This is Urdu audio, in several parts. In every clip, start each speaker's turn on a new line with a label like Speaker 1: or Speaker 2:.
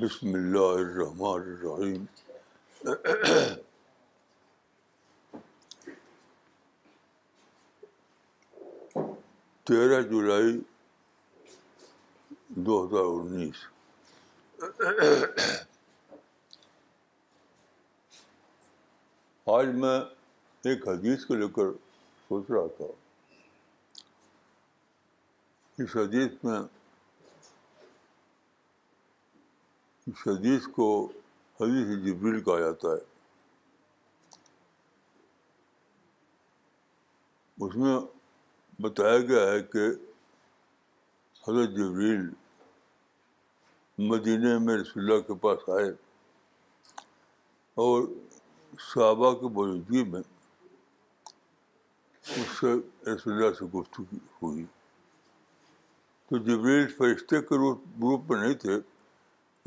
Speaker 1: بسم اللہ الرحمن الرحیم تیرہ جولائی دو ہزار انیس آج میں ایک حدیث کو لے کر سوچ رہا تھا اس حدیث میں اس حدیث کو حدیث جبریل کہا جاتا ہے اس میں بتایا گیا ہے کہ حضرت جبریل مدینہ میں رسول اللہ کے پاس آئے اور صحابہ کے بوجودگی میں اس سے رسول اللہ سے گفتگو ہوئی تو جبریل فرشتے روپ روپ میں نہیں تھے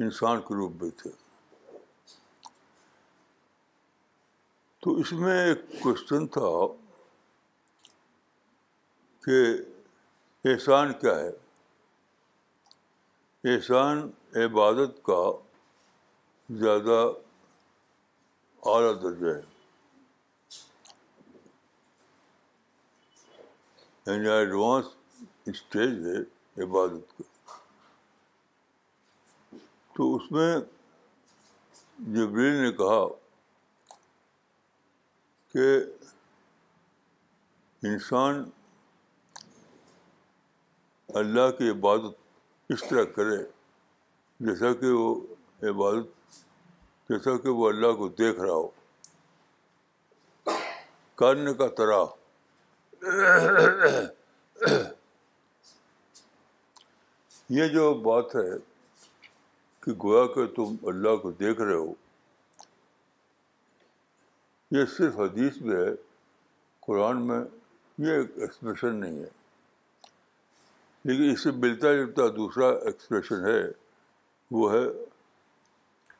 Speaker 1: انسان کے روپ میں تھے تو اس میں ایک کوشچن تھا کہ احسان کیا ہے احسان عبادت کا زیادہ اعلیٰ درجہ ہے یعنی ایڈوانس اسٹیج ہے عبادت کا تو اس میں جبریل نے کہا کہ انسان اللہ کی عبادت اس طرح کرے جیسا کہ وہ عبادت جیسا کہ وہ اللہ کو دیکھ رہا ہو کرن کا طرح یہ جو بات ہے کہ گویا کہ تم اللہ کو دیکھ رہے ہو یہ صرف حدیث میں ہے قرآن میں یہ ایکسپریشن نہیں ہے لیکن اس سے ملتا جلتا دوسرا ایکسپریشن ہے وہ ہے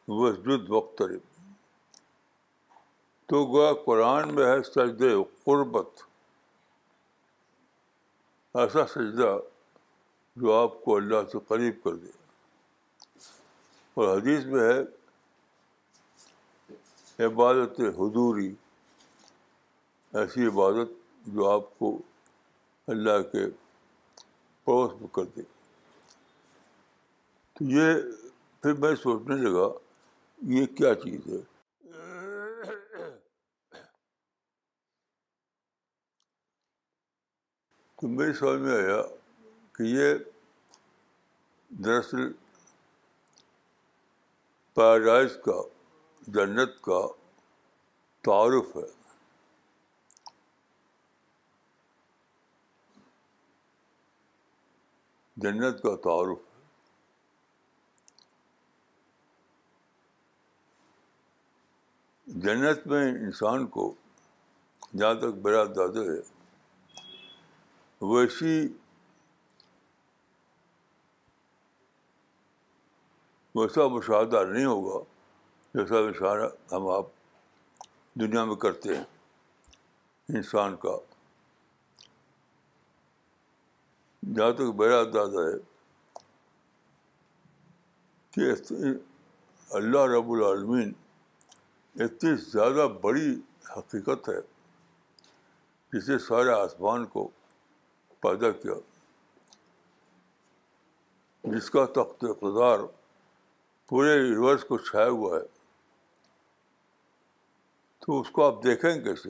Speaker 1: وسجد وقت رب تو گویا قرآن میں ہے قربت ایسا سجدہ جو آپ کو اللہ سے قریب کر دے اور حدیث میں ہے عبادت حضوری ایسی عبادت جو آپ کو اللہ کے پڑوس میں کر دے تو یہ پھر میں سوچنے لگا یہ کیا چیز ہے تو میری سمجھ میں آیا کہ یہ دراصل پیراڈائز کا جنت کا تعارف ہے جنت کا تعارف ہے جنت میں انسان کو جہاں تک دادر ہے ویسی ویسا مشاہدہ نہیں ہوگا جیسا مشاہدہ ہم آپ دنیا میں کرتے ہیں انسان کا جہاں تک میرا اندازہ ہے کہ اللہ رب العالمین اتنی زیادہ بڑی حقیقت ہے جس نے سارے آسمان کو پیدا کیا جس کا تخت اقتدار پورے یونیورس کو چھایا ہوا ہے تو اس کو آپ دیکھیں کیسے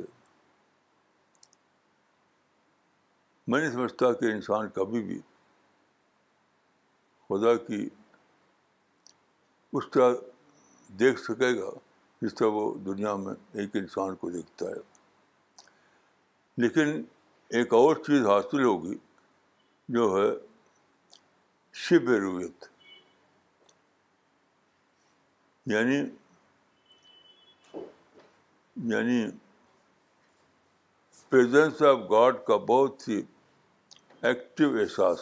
Speaker 1: میں نہیں سمجھتا کہ انسان کبھی بھی خدا کی اس طرح دیکھ سکے گا جس طرح وہ دنیا میں ایک انسان کو دیکھتا ہے لیکن ایک اور چیز حاصل ہوگی جو ہے شب رویت یعنی یعنی پریزنس آف گاڈ کا بہت ہی ایکٹیو احساس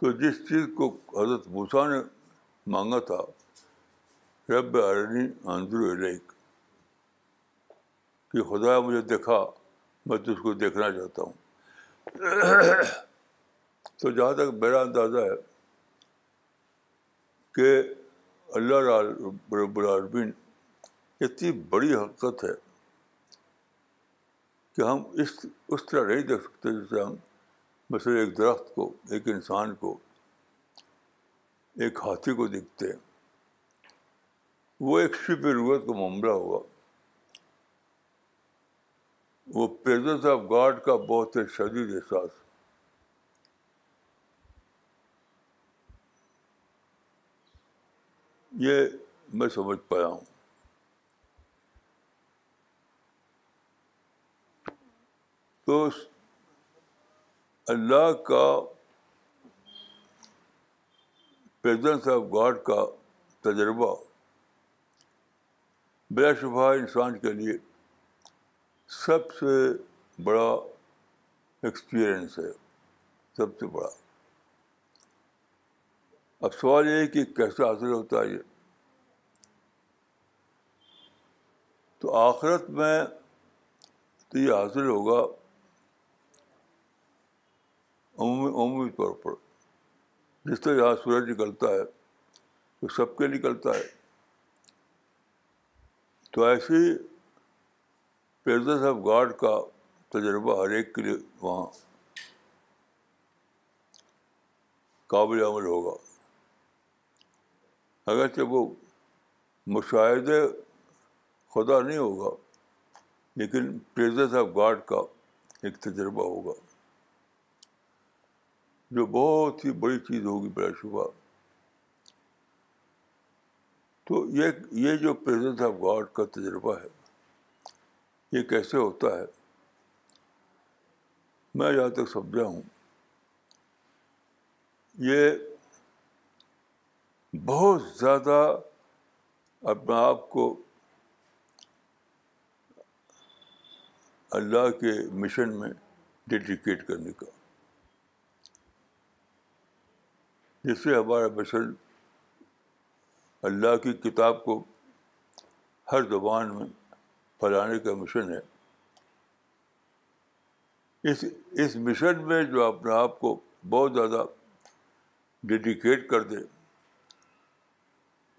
Speaker 1: تو جس چیز کو حضرت بھوسا نے مانگا تھا رب ارنی اندر علیک کہ خدا مجھے دیکھا میں تو اس کو دیکھنا چاہتا ہوں تو جہاں تک میرا اندازہ ہے کہ اللہ رب العالمین اتنی بڑی حقیقت ہے کہ ہم اس اس طرح نہیں دیکھ سکتے جیسے ہم مثلا ایک درخت کو ایک انسان کو ایک ہاتھی کو دیکھتے ہیں وہ ایک شپ روت کا معاملہ ہوا وہ پریزنس آف گاڈ کا بہت ہی شدید احساس یہ میں سمجھ پایا ہوں تو اللہ کا پریزنس آف گاڈ کا تجربہ بلا شبہ انسان کے لیے سب سے بڑا ایکسپیرئنس ہے سب سے بڑا اب سوال یہ ہے کہ کیسے حاصل ہوتا ہے یہ تو آخرت میں تو یہ حاصل ہوگا عمومی عمومی طور پر جس طرح یہاں سورج نکلتا ہے تو سب کے نکلتا ہے تو ایسی پریزنس آف گاڈ کا تجربہ ہر ایک کے لیے وہاں قابل عمل ہوگا اگرچہ وہ مشاہدے خدا نہیں ہوگا لیکن پریزنس آف گاڈ کا ایک تجربہ ہوگا جو بہت ہی بڑی چیز ہوگی بلا شبہ تو یہ یہ جو پریزنس آف گاڈ کا تجربہ ہے یہ کیسے ہوتا ہے میں جہاں تک سمجھا ہوں یہ بہت زیادہ اپنے آپ کو اللہ کے مشن میں ڈیڈیکیٹ کرنے کا جس سے ہمارا مشن اللہ کی کتاب کو ہر زبان میں پھیلانے کا مشن ہے اس اس مشن میں جو اپنے آپ کو بہت زیادہ ڈیڈیکیٹ کر دے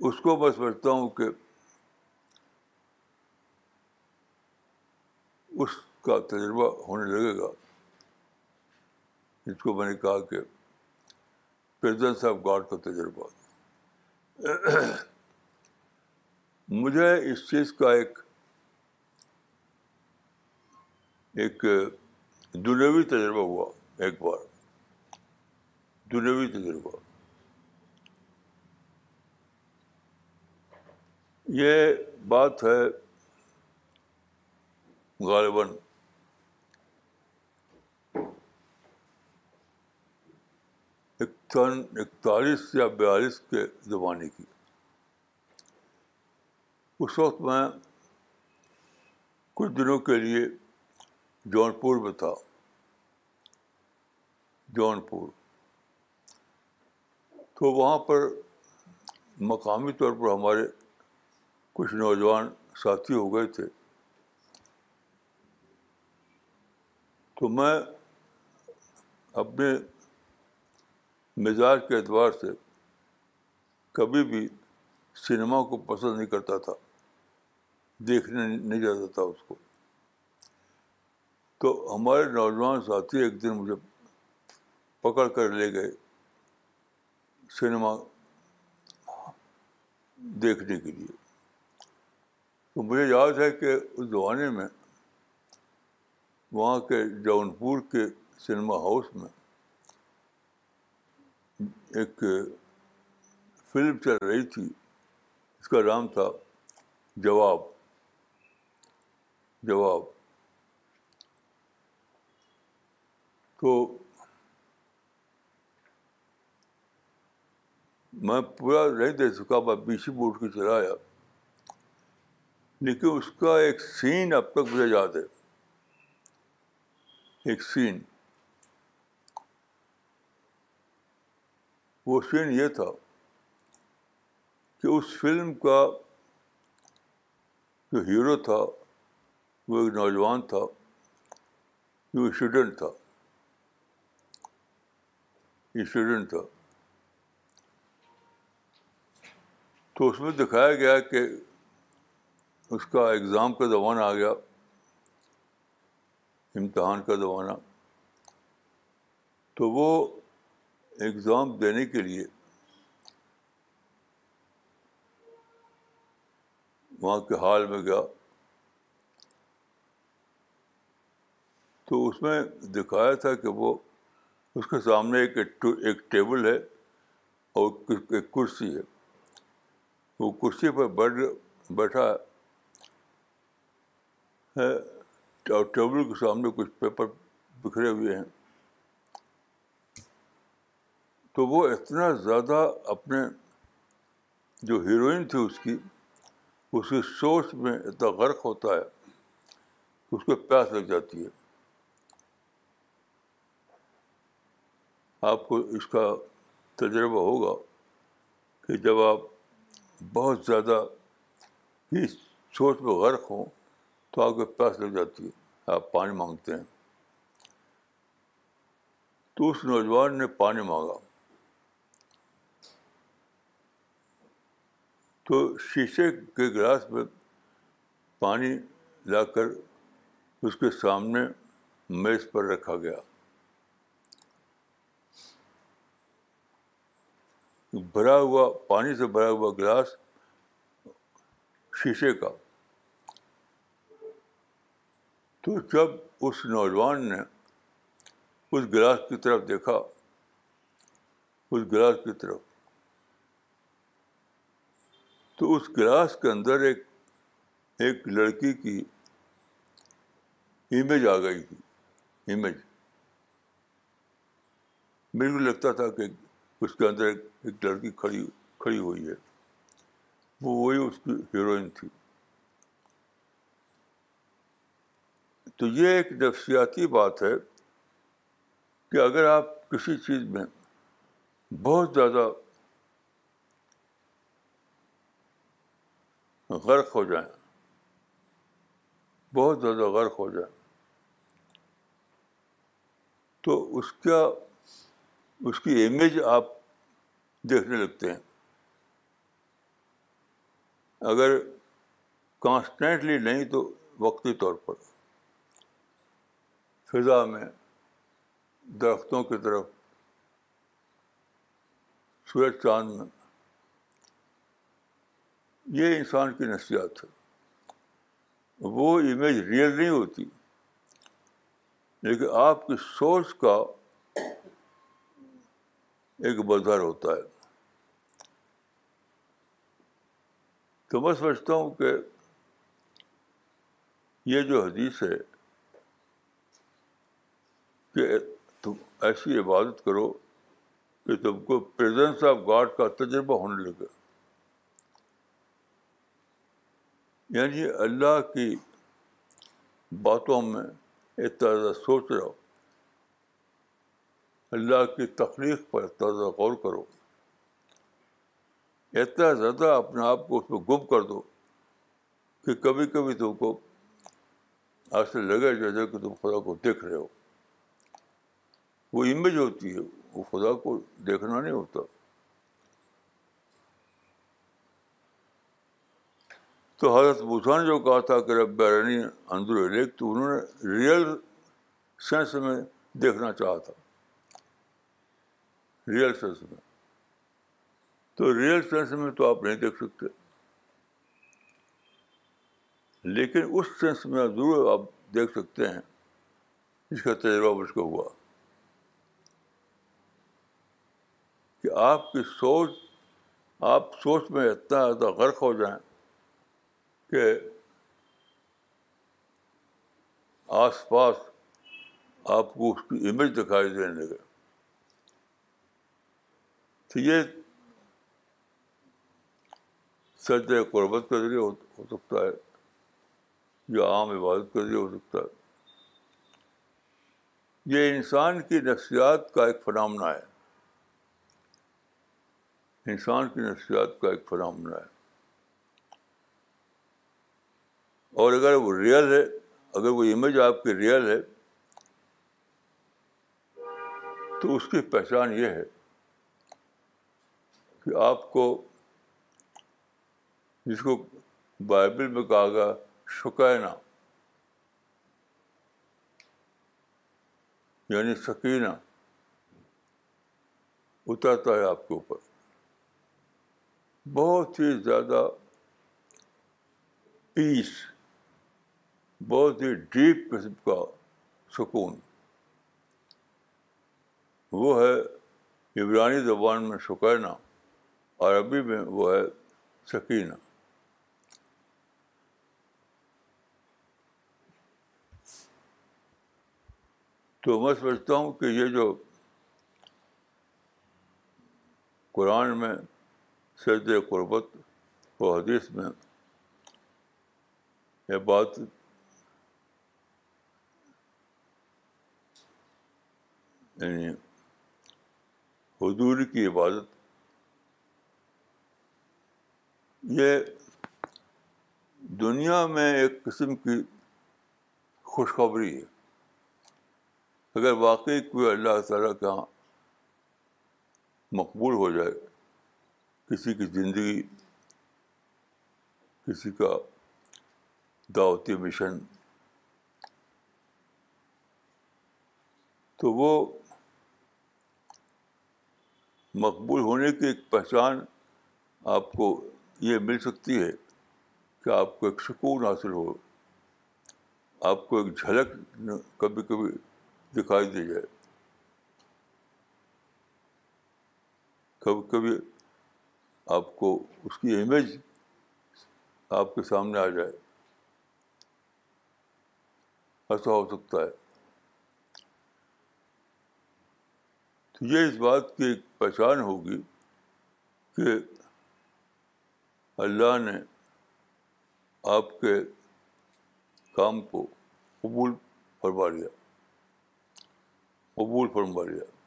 Speaker 1: اس کو میں سمجھتا ہوں کہ اس کا تجربہ ہونے لگے گا جس کو میں نے کہا کہ پریزنس آف گاڈ کا تجربہ مجھے اس چیز کا ایک ایک دنیوی تجربہ ہوا ایک بار دنیوی تجربہ یہ بات ہے غالباً اکتالیس یا بیالیس کے زمانے کی اس وقت میں کچھ دنوں کے لیے جون پور میں تھا جون پور تو وہاں پر مقامی طور پر ہمارے کچھ نوجوان ساتھی ہو گئے تھے تو میں اپنے مزاج کے اعتبار سے کبھی بھی سنیما کو پسند نہیں کرتا تھا دیکھنے نہیں جاتا تھا اس کو تو ہمارے نوجوان ساتھی ایک دن مجھے پکڑ کر لے گئے سنیما دیکھنے کے لیے تو مجھے یاد ہے کہ اس زمانے میں وہاں کے جون پور کے سنیما ہاؤس میں ایک فلم چل رہی تھی اس کا نام تھا جواب جواب تو میں پورا نہیں دے سکا بی سی بورڈ کے چلایا لیکن اس کا ایک سین اب تک مجھے یاد ہے ایک سین وہ سین یہ تھا کہ اس فلم کا جو ہیرو تھا وہ ایک نوجوان تھا جو اسٹوڈنٹ تھا اسٹوڈنٹ تھا تو اس میں دکھایا گیا کہ اس کا ایگزام کا زمانہ آ گیا امتحان کا زمانہ تو وہ اگزام دینے کے لیے وہاں کے حال میں گیا تو اس میں دکھایا تھا کہ وہ اس کے سامنے ایک ایک ٹیبل ہے اور ایک کرسی ہے وہ کرسی پر بیٹھ بیٹھا ہے اور ٹیبل کے سامنے کچھ پیپر بکھرے ہوئے ہیں تو وہ اتنا زیادہ اپنے جو ہیروئن تھی اس کی اس کی سوچ میں اتنا غرق ہوتا ہے اس کو پیاس لگ جاتی ہے آپ کو اس کا تجربہ ہوگا کہ جب آپ بہت زیادہ ہی سوچ میں غرق ہوں آپ کے پیاس لگ جاتی ہے آپ پانی مانگتے ہیں تو اس نوجوان نے پانی مانگا تو شیشے کے گلاس میں پانی لا کر اس کے سامنے میز پر رکھا گیا بھرا ہوا پانی سے بھرا ہوا گلاس شیشے کا تو جب اس نوجوان نے اس گلاس کی طرف دیکھا اس گلاس کی طرف تو اس گلاس کے اندر ایک ایک لڑکی کی امیج آ گئی تھی امیج میرے کو لگتا تھا کہ اس کے اندر ایک ایک لڑکی کھڑی کھڑی ہوئی ہے وہ وہی اس کی ہیروئن تھی تو یہ ایک نفسیاتی بات ہے کہ اگر آپ کسی چیز میں بہت زیادہ غرق ہو جائیں بہت زیادہ غرق ہو جائیں تو اس کا اس کی امیج آپ دیکھنے لگتے ہیں اگر کانسٹینٹلی نہیں تو وقتی طور پر فضا میں درختوں کی طرف سورج چاند میں یہ انسان کی نفسیات ہے وہ امیج ریئل نہیں ہوتی لیکن آپ کی سوچ کا ایک بظہر ہوتا ہے تو میں سمجھتا ہوں کہ یہ جو حدیث ہے کہ تم ایسی عبادت کرو کہ تم کو پریزنس آف گاڈ کا تجربہ ہونے لگے یعنی اللہ کی باتوں میں اتنا زیادہ سوچ رہا ہو اللہ کی تخلیق پر اتنا زیادہ غور کرو اتنا زیادہ اپنے آپ کو اس میں گم کر دو کہ کبھی کبھی تم کو ایسے لگے جیسے کہ تم خدا کو دیکھ رہے ہو وہ امیج ہوتی ہے وہ خدا کو دیکھنا نہیں ہوتا تو حضرت بوسان نے جو کہا تھا کہ رب بیرانی لیک تو انہوں نے ریئل سینس میں دیکھنا چاہا تھا ریئل سینس میں تو ریئل سینس میں تو آپ نہیں دیکھ سکتے لیکن اس سینس میں ضرور آپ دیکھ سکتے ہیں جس کا تجربہ مجھ کو ہوا کہ آپ کی سوچ آپ سوچ میں اتنا زیادہ غرق ہو جائیں کہ آس پاس آپ کو اس کی امیج دکھائی دینے لگے تو یہ سرد قربت کے ذریعے ہو سکتا ہے یا عام عبادت کے ذریعے ہو سکتا ہے یہ انسان کی نفسیات کا ایک فنامنا ہے انسان کی نفسیات کا ایک فراہم ہے اور اگر وہ ریئل ہے اگر وہ امیج آپ کی ریئل ہے تو اس کی پہچان یہ ہے کہ آپ کو جس کو بائبل میں کہا گیا شکینہ یعنی سکینہ اترتا ہے آپ کے اوپر بہت ہی زیادہ پیس بہت ہی ڈیپ قسم کا سکون وہ ہے عبرانی زبان میں شکینہ عربی میں وہ ہے سکینہ تو میں سمجھتا ہوں کہ یہ جو قرآن میں سید قربت و حدیث میں یہ بات یعنی حضور کی عبادت یہ دنیا میں ایک قسم کی خوشخبری ہے اگر واقعی کوئی اللہ تعالیٰ کے ہاں مقبول ہو جائے کسی کی زندگی کسی کا دعوتی مشن تو وہ مقبول ہونے کی ایک پہچان آپ کو یہ مل سکتی ہے کہ آپ کو ایک سکون حاصل ہو آپ کو ایک جھلک کبھی کبھی دکھائی دی جائے کبھی کبھی آپ کو اس کی امیج آپ کے سامنے آ جائے ایسا ہو سکتا ہے تو یہ اس بات کی ایک پہچان ہوگی کہ اللہ نے آپ کے کام کو قبول فرما لیا قبول فرما لیا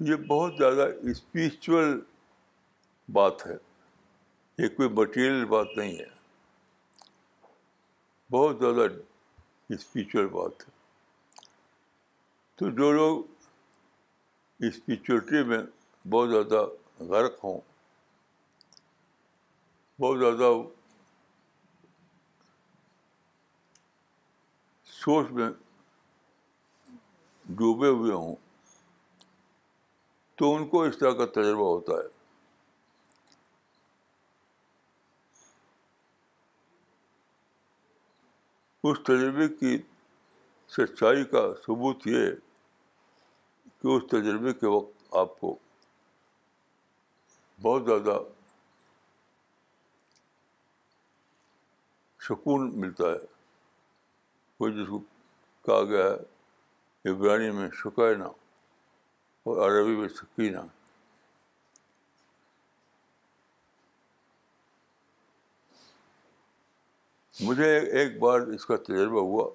Speaker 1: یہ بہت زیادہ اسپریچول بات ہے یہ کوئی مٹیریل بات نہیں ہے بہت زیادہ اسپریچول بات ہے تو جو لوگ اسپریچولیٹی میں بہت زیادہ غرق ہوں بہت زیادہ سوچ میں ڈوبے ہوئے ہوں تو ان کو اس طرح کا تجربہ ہوتا ہے اس تجربے کی سچائی کا ثبوت یہ کہ اس تجربے کے وقت آپ کو بہت زیادہ سکون ملتا ہے وہ جس کو کہا گیا ہے عبرانی میں شکینہ نہ اور عربی میں سکینہ مجھے ایک بار اس کا تجربہ ہوا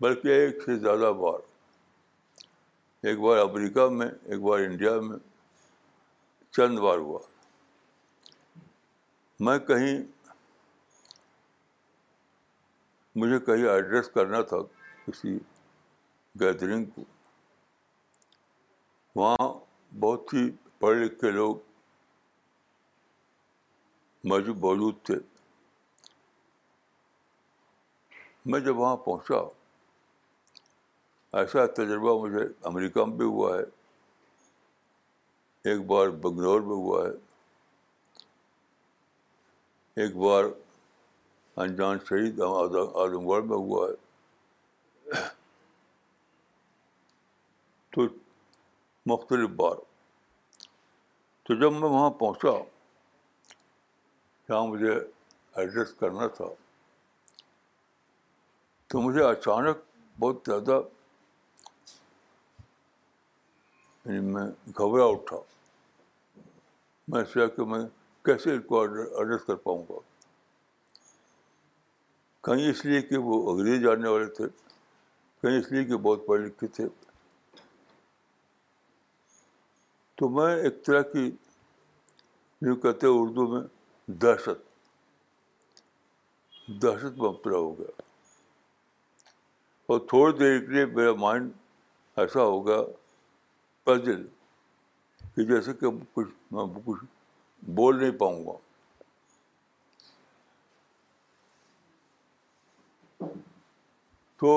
Speaker 1: بلکہ ایک سے زیادہ بار ایک بار امریکہ میں ایک بار انڈیا میں چند بار ہوا میں کہیں مجھے کہیں ایڈریس کرنا تھا کسی گیدرنگ کو وہاں بہت ہی پڑھ لکھ کے لوگ موجود موجود تھے میں جب وہاں پہنچا ایسا تجربہ مجھے امریکہ میں بھی ہوا ہے ایک بار بنگلور میں ہوا ہے ایک بار انجان شہید اعظم گڑھ میں ہوا ہے تو مختلف بار تو جب میں وہاں پہنچا جہاں مجھے ایڈریس کرنا تھا تو مجھے اچانک بہت زیادہ یعنی میں گھبرا اٹھا میں سوچا کہ میں کیسے ان کو ایڈریس کر پاؤں گا کہیں اس لیے کہ وہ انگریز جاننے والے تھے کہیں اس لیے کہ بہت پڑھے لکھے تھے تو میں ایک طرح کی جو کہتے اردو میں دہشت دہشت مبتلا ہو گیا اور تھوڑی دیر کے لیے میرا مائنڈ ایسا ہو گیا قضل کہ جیسے کہ کچھ میں کچھ بول نہیں پاؤں گا تو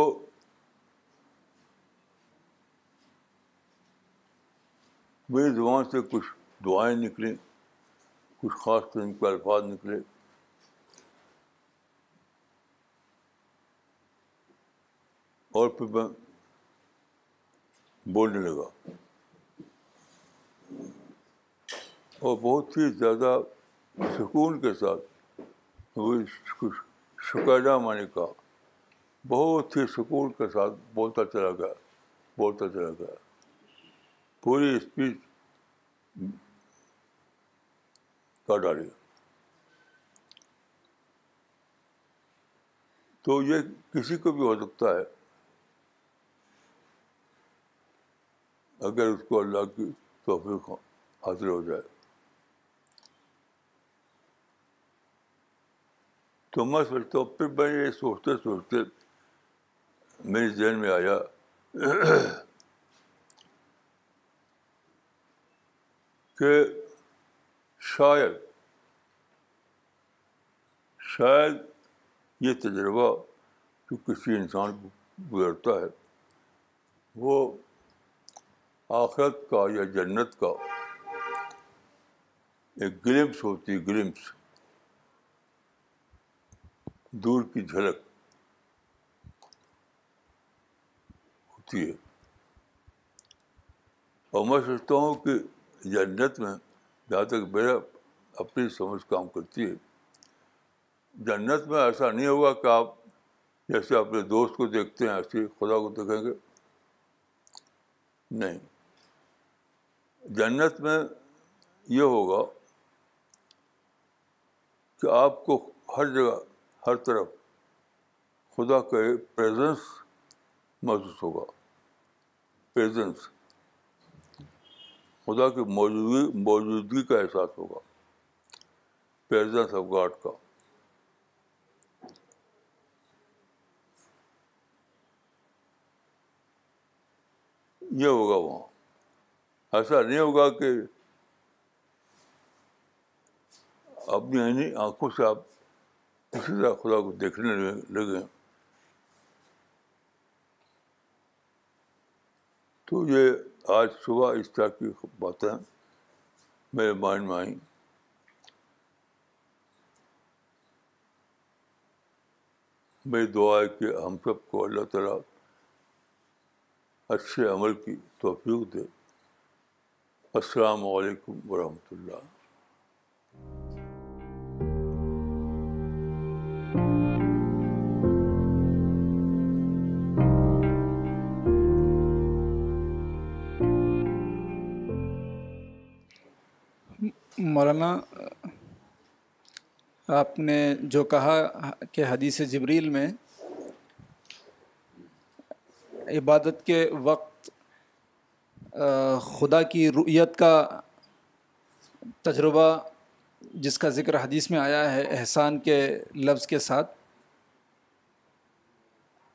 Speaker 1: میری زبان سے کچھ دعائیں نکلیں کچھ خاص قسم کے الفاظ نکلے اور پھر میں بولنے لگا اور بہت ہی زیادہ سکون کے ساتھ وہ کچھ میں معنی کا بہت ہی سکون کے ساتھ بولتا چلا گیا بولتا چلا گیا پوری اسپیچ کر ڈالے تو یہ کسی کو بھی ہو سکتا ہے اگر اس کو اللہ کی توفیق حاصل ہو جائے تو میں سوچتا ہوں پھر میں یہ سوچتے سوچتے میرے ذہن میں آیا کہ شاید شاید یہ تجربہ جو کسی انسان کو گزرتا ہے وہ آخرت کا یا جنت کا ایک گلمس ہوتی ہے گریمس دور کی جھلک ہوتی ہے اور میں سوچتا ہوں کہ جنت میں جہاں تک میرا اپنی سمجھ کام کرتی ہے جنت میں ایسا نہیں ہوگا کہ آپ جیسے اپنے دوست کو دیکھتے ہیں ایسے خدا کو دیکھیں گے نہیں جنت میں یہ ہوگا کہ آپ کو ہر جگہ ہر طرف خدا کا پریزنس محسوس ہوگا پریزنس خدا کی موجودگی موجودگی کا احساس ہوگا پریزنس آف گاڈ کا یہ ہوگا وہاں ایسا نہیں ہوگا کہ اپنی آنکھوں سے آپ اسی طرح خدا کو دیکھنے لگے تو یہ آج صبح اس طرح کی باتیں میرے مائنڈ میں آئیں میری دعا ہے کہ ہم سب کو اللہ تعالیٰ اچھے عمل کی توفیق دے السلام علیکم ورحمۃ اللہ
Speaker 2: مولانا آپ نے جو کہا کہ حدیث جبریل میں عبادت کے وقت خدا کی رؤیت کا تجربہ جس کا ذکر حدیث میں آیا ہے احسان کے لفظ کے ساتھ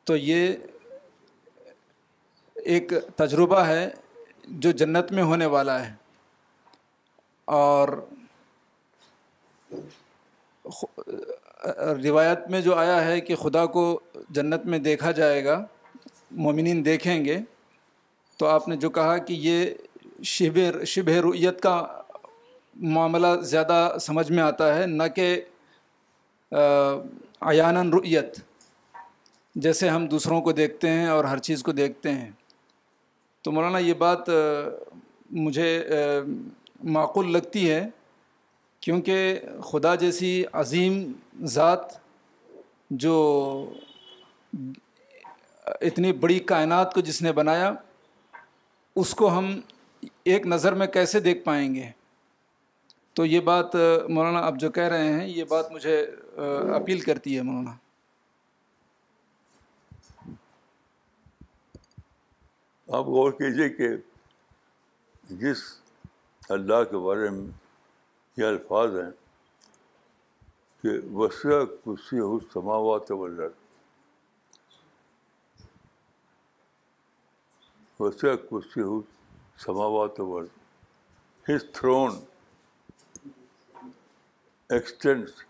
Speaker 2: تو یہ ایک تجربہ ہے جو جنت میں ہونے والا ہے اور روایت میں جو آیا ہے کہ خدا کو جنت میں دیکھا جائے گا مومنین دیکھیں گے تو آپ نے جو کہا کہ یہ شب شبہ رویت کا معاملہ زیادہ سمجھ میں آتا ہے نہ کہ ایان رؤیت جیسے ہم دوسروں کو دیکھتے ہیں اور ہر چیز کو دیکھتے ہیں تو مولانا یہ بات مجھے معقول لگتی ہے کیونکہ خدا جیسی عظیم ذات جو اتنی بڑی کائنات کو جس نے بنایا اس کو ہم ایک نظر میں کیسے دیکھ پائیں گے تو یہ بات مولانا آپ جو کہہ رہے ہیں یہ بات مجھے اپیل کرتی ہے مولانا
Speaker 1: آپ غور کیجیے کہ جس اللہ کے بارے میں یہ الفاظ ہیں کہ وسیع کسی ہو سماوات وسیع کسی ہو سماوات throne extends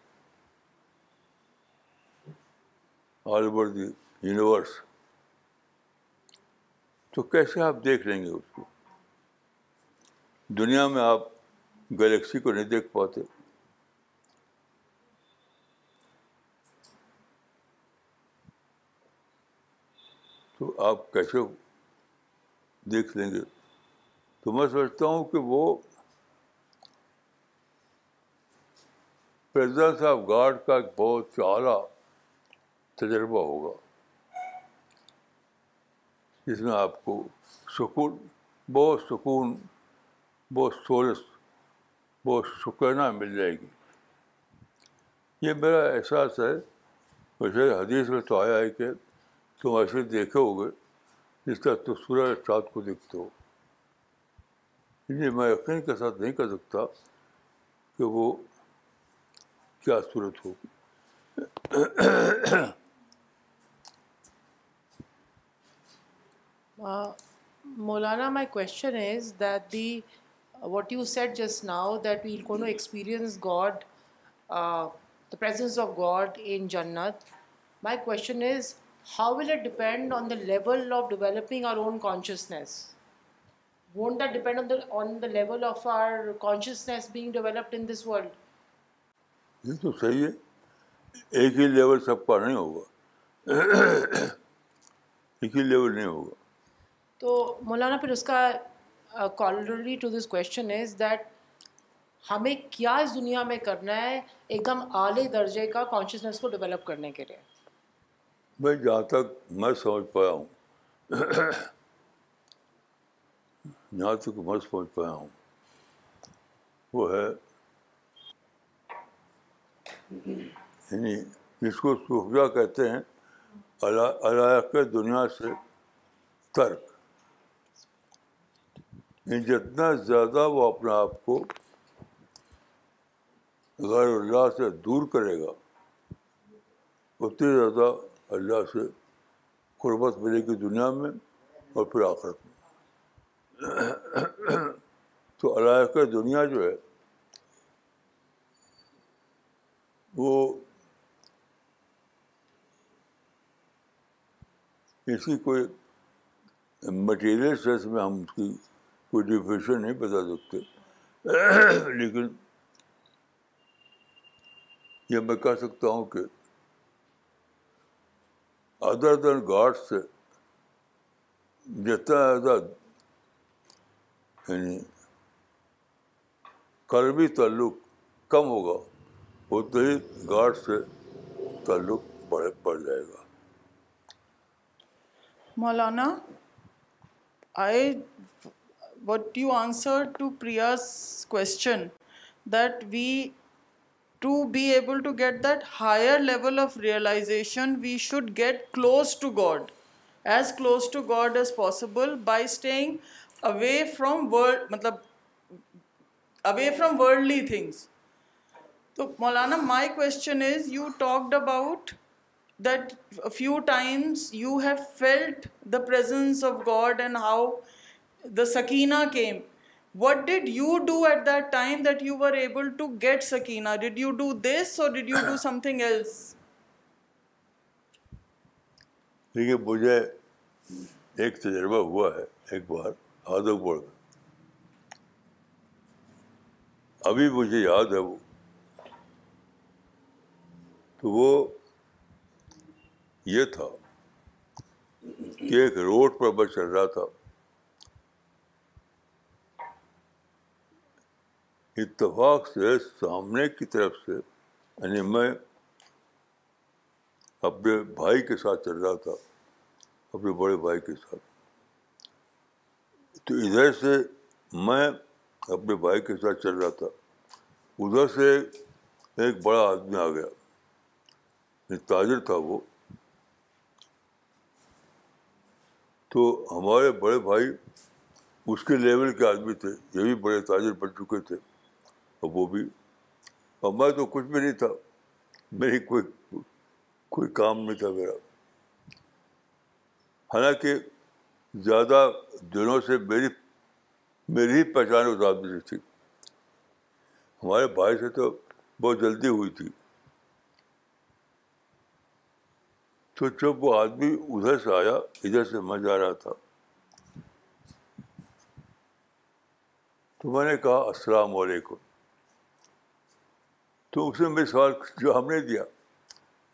Speaker 1: all over the universe تو کیسے آپ دیکھ لیں گے اس کو دنیا میں آپ گلیکسی کو نہیں دیکھ پاتے تو آپ کیسے دیکھ لیں گے تو میں سمجھتا ہوں کہ وہ آف گاڈ کا ایک بہت اعلیٰ تجربہ ہوگا جس میں آپ کو سکون بہت سکون بہت سورش بہت شکرنا مل جائے گی یہ میرا احساس ہے حدیث میں تو آیا ہے کہ تم ایسے دیکھو گے جس طرح تم سورج کو دیکھتے ہو لیے میں یقین کے ساتھ نہیں کر سکتا کہ وہ کیا صورت ہوگی
Speaker 3: Maulana my question is that the what you set جس ناؤ گا لیول آف
Speaker 1: ہوگا
Speaker 3: تو مولانا پھر اس کا corollary to this is that ہمیں کیا اس دنیا میں کرنا ہے ایک دم اعلی درجے کا کانشیسنیس کو ڈیولپ کرنے کے لیے
Speaker 1: میں جہاں تک میں سمجھ پایا ہوں جہاں تک میں سمجھ پایا ہوں وہ ہے یعنی جس کو کہتے ہیں دنیا سے ترک جتنا زیادہ وہ اپنے آپ کو غیر اللہ سے دور کرے گا اتنی زیادہ اللہ سے قربت ملے گی دنیا میں اور پھر آخرت میں تو علاق دنیا جو ہے وہ اسی کوئی مٹیریل سینس میں ہم اس کی کوئی ڈیفیشن نہیں بتا سکتے لیکن یہ میں کہہ سکتا ہوں کہ ادر دین گاڈ سے جتنا زیادہ یعنی قلبی تعلق کم ہوگا اتنا ہی گاڈ سے تعلق بڑھ جائے گا
Speaker 4: مولانا آئے What you answered to Priya's question, that we, to be able to get that higher level of realization, we should get close to God, as close to God as possible by staying away from worldly things. So, Maulana, my question is, you talked about that a few times you have felt the presence of God and how the Sakina came what did you do at that time that you are able to get Sakina did you do this اور did you do something else
Speaker 1: دیکھیے مجھے ایک تجربہ ہوا ہے ایک بار آدھو پور ابھی مجھے یاد ہے وہ تو وہ یہ تھا کہ ایک روڈ پر میں چل رہا تھا اتفاق سے سامنے کی طرف سے یعنی میں اپنے بھائی کے ساتھ چل رہا تھا اپنے بڑے بھائی کے ساتھ تو ادھر سے میں اپنے بھائی کے ساتھ چل رہا تھا ادھر سے ایک بڑا آدمی آ گیا یعنی تاجر تھا وہ تو ہمارے بڑے بھائی اس کے لیول کے آدمی تھے یہ بھی بڑے تاجر بن چکے تھے اور وہ بھی اور میں تو کچھ بھی نہیں تھا میری کوئی کوئی کام نہیں تھا میرا حالانکہ زیادہ دنوں سے میری میری ہی پہچان اس آدمی سے تھی ہمارے بھائی سے تو بہت جلدی ہوئی تھی تو جب وہ آدمی ادھر سے آیا ادھر سے میں جا رہا تھا تو میں نے کہا السلام علیکم تو اس میرے سوال جو ہم نے دیا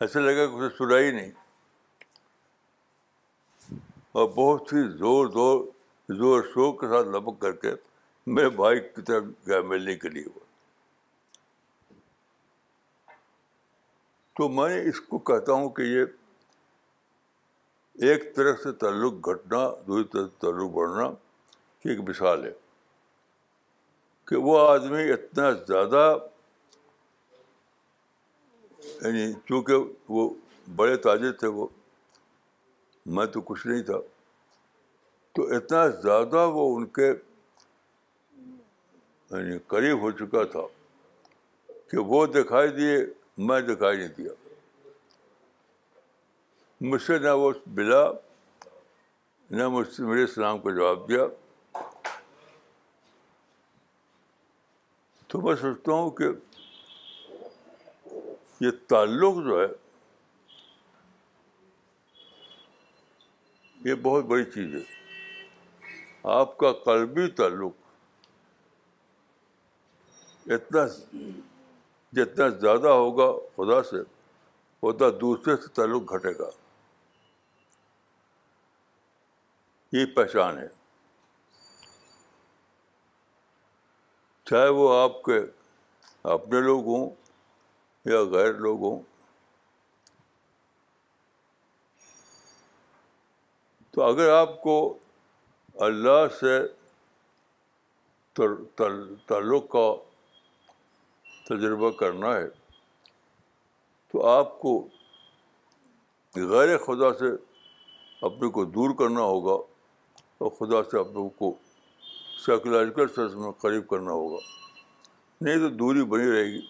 Speaker 1: ایسا لگا کہ اسے سنا ہی نہیں اور بہت ہی زور زور زور شور کے ساتھ لمک کر کے میرے بھائی کی طرف گیا ملنے کے لیے وہ تو میں اس کو کہتا ہوں کہ یہ ایک طرف سے تعلق گھٹنا دوسری طرف سے تعلق بڑھنا ایک مثال ہے کہ وہ آدمی اتنا زیادہ یعنی چونکہ وہ بڑے تاجر تھے وہ میں تو کچھ نہیں تھا تو اتنا زیادہ وہ ان کے یعنی قریب ہو چکا تھا کہ وہ دکھائی دیے میں دکھائی نہیں دیا مجھ سے نہ وہ ملا نہ مجھ سے میرے اسلام کو جواب دیا تو میں سوچتا ہوں کہ یہ تعلق جو ہے یہ بہت بڑی چیز ہے آپ کا قلبی تعلق اتنا جتنا زیادہ ہوگا خدا سے اتنا دوسرے سے تعلق گھٹے گا یہ پہچان ہے چاہے وہ آپ کے اپنے لوگ ہوں یا غیر لوگ ہوں تو اگر آپ کو اللہ سے تعلق کا تجربہ کرنا ہے تو آپ کو غیر خدا سے اپنے کو دور کرنا ہوگا اور خدا سے اپنے کو سائیکولوجیکل سینس میں قریب کرنا ہوگا نہیں تو دوری بنی رہے گی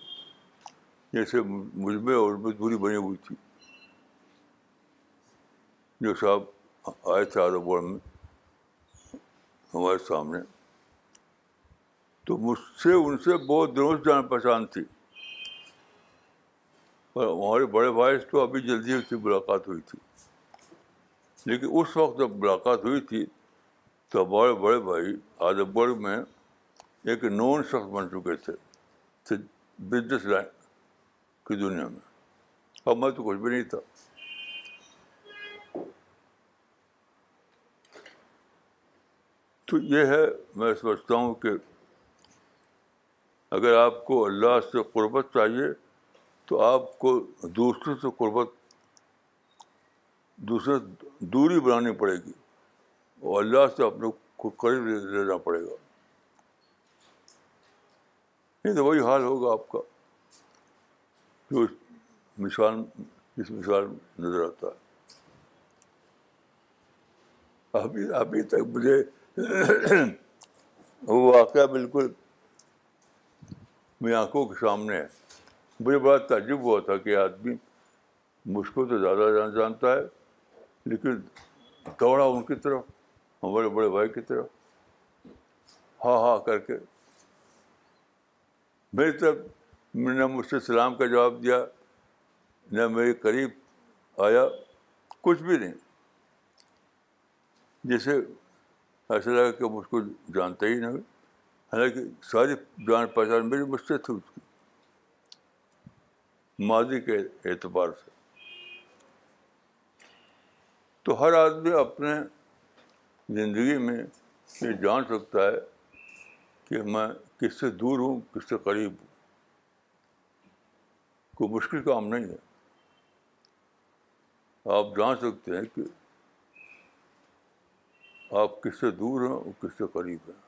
Speaker 1: جیسے مجھ میں اور مزدوری بنی ہوئی تھی جو صاحب آئے تھے آدم گڑھ میں ہمارے سامنے تو مجھ سے ان سے بہت دنوں سے جان پہچان تھی پر ہمارے بڑے بھائی سے تو ابھی جلدی اس کی ملاقات ہوئی تھی لیکن اس وقت جب ملاقات ہوئی تھی تو ہمارے بڑے بھائی آدم گڑھ میں ایک نون شخص بن چکے تھے بزنس لائن کی دنیا میں اب میں تو کچھ بھی نہیں تھا تو یہ ہے میں سمجھتا ہوں کہ اگر آپ کو اللہ سے قربت چاہیے تو آپ کو دوسرے سے قربت دوسرے دوری بنانی پڑے گی اور اللہ سے اپنے کو قریب لینا پڑے گا نہیں تو وہی حال ہوگا آپ کا جو مثال اس مثال نظر آتا ہے ابھی تک مجھے وہ واقعہ بالکل میری آنکھوں کے سامنے ہے مجھے بڑا تعجب ہوا تھا کہ آدمی مجھ کو تو زیادہ جان جانتا ہے لیکن دوڑا ان کی طرف ہمارے بڑے بھائی کی طرف ہاں ہاں کر کے میری طرف میں نہ مجھ سے سلام کا جواب دیا نہ میرے قریب آیا کچھ بھی نہیں جیسے ایسا لگا کہ مجھ کو جانتا ہی نہیں حالانکہ ساری جان پہچان میری مجھ سے تھی اس کی ماضی کے اعتبار سے تو ہر آدمی اپنے زندگی میں یہ جان سکتا ہے کہ میں کس سے دور ہوں کس سے قریب ہوں کوئی مشکل کام نہیں ہے آپ جان سکتے ہیں کہ آپ کس سے دور ہیں اور کس سے قریب ہیں